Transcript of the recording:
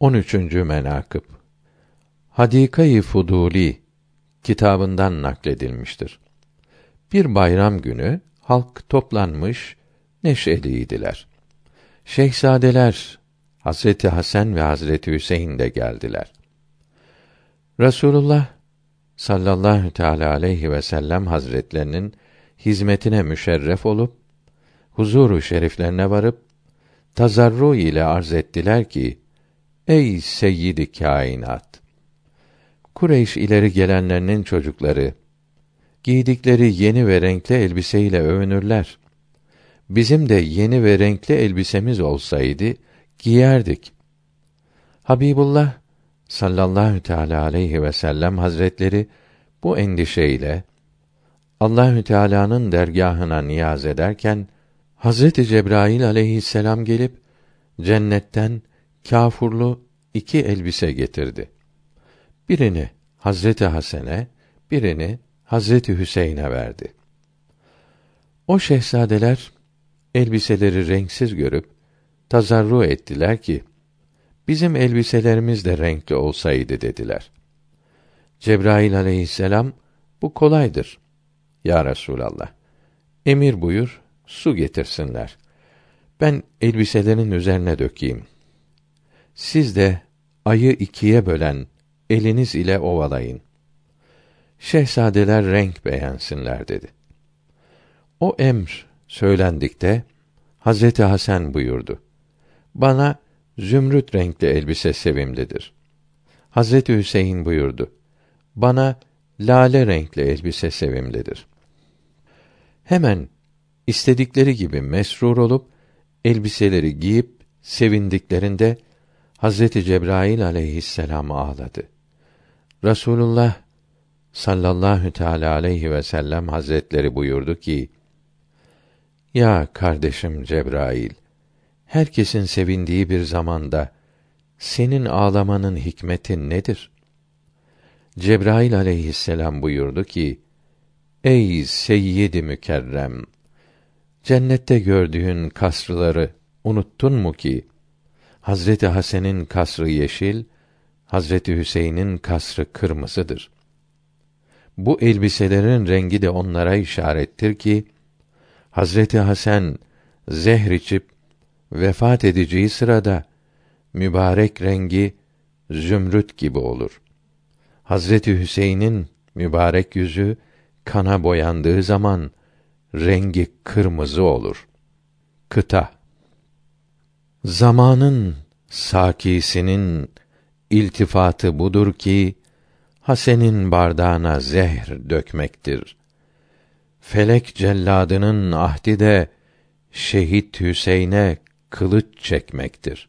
13. menakıb Hadikayı Fuduli kitabından nakledilmiştir. Bir bayram günü halk toplanmış neşeliydiler. Şehzadeler Hazreti Hasan ve Hazreti Hüseyin de geldiler. Rasulullah sallallahu teala aleyhi ve sellem hazretlerinin hizmetine müşerref olup huzuru şeriflerine varıp tazarru ile arz ettiler ki: Ey seyyidi kainat! Kureyş ileri gelenlerinin çocukları giydikleri yeni ve renkli elbiseyle övünürler. Bizim de yeni ve renkli elbisemiz olsaydı giyerdik. Habibullah sallallahu teala aleyhi ve sellem hazretleri bu endişeyle Allahü Teala'nın dergahına niyaz ederken Hazreti Cebrail aleyhisselam gelip cennetten kâfurlu iki elbise getirdi. Birini Hazreti Hasan'e, birini Hazreti Hüseyin'e verdi. O şehzadeler elbiseleri renksiz görüp tazarru ettiler ki bizim elbiselerimiz de renkli olsaydı dediler. Cebrail aleyhisselam bu kolaydır. Ya Resulallah. Emir buyur, su getirsinler. Ben elbiselerin üzerine dökeyim. Siz de ayı ikiye bölen eliniz ile ovalayın. Şehzadeler renk beğensinler dedi. O emr söylendikte Hazreti Hasan buyurdu. Bana zümrüt renkli elbise sevimlidir. Hazreti Hüseyin buyurdu. Bana lale renkli elbise sevimlidir. Hemen istedikleri gibi mesrur olup elbiseleri giyip sevindiklerinde Hazreti Cebrail aleyhisselam ağladı. Rasulullah sallallahu teala aleyhi ve sellem hazretleri buyurdu ki: Ya kardeşim Cebrail, herkesin sevindiği bir zamanda senin ağlamanın hikmeti nedir? Cebrail aleyhisselam buyurdu ki: Ey seyyidi mükerrem! Cennette gördüğün kasrları unuttun mu ki Hazreti Hasan'ın kasrı yeşil, Hazreti Hüseyin'in kasrı kırmızıdır. Bu elbiselerin rengi de onlara işarettir ki Hazreti Hasan zehr içip vefat edeceği sırada mübarek rengi zümrüt gibi olur. Hazreti Hüseyin'in mübarek yüzü kana boyandığı zaman rengi kırmızı olur. Kıta Zamanın sakisinin iltifatı budur ki Hasen'in bardağına zehr dökmektir. Felek celladının ahdi de şehit Hüseyin'e kılıç çekmektir.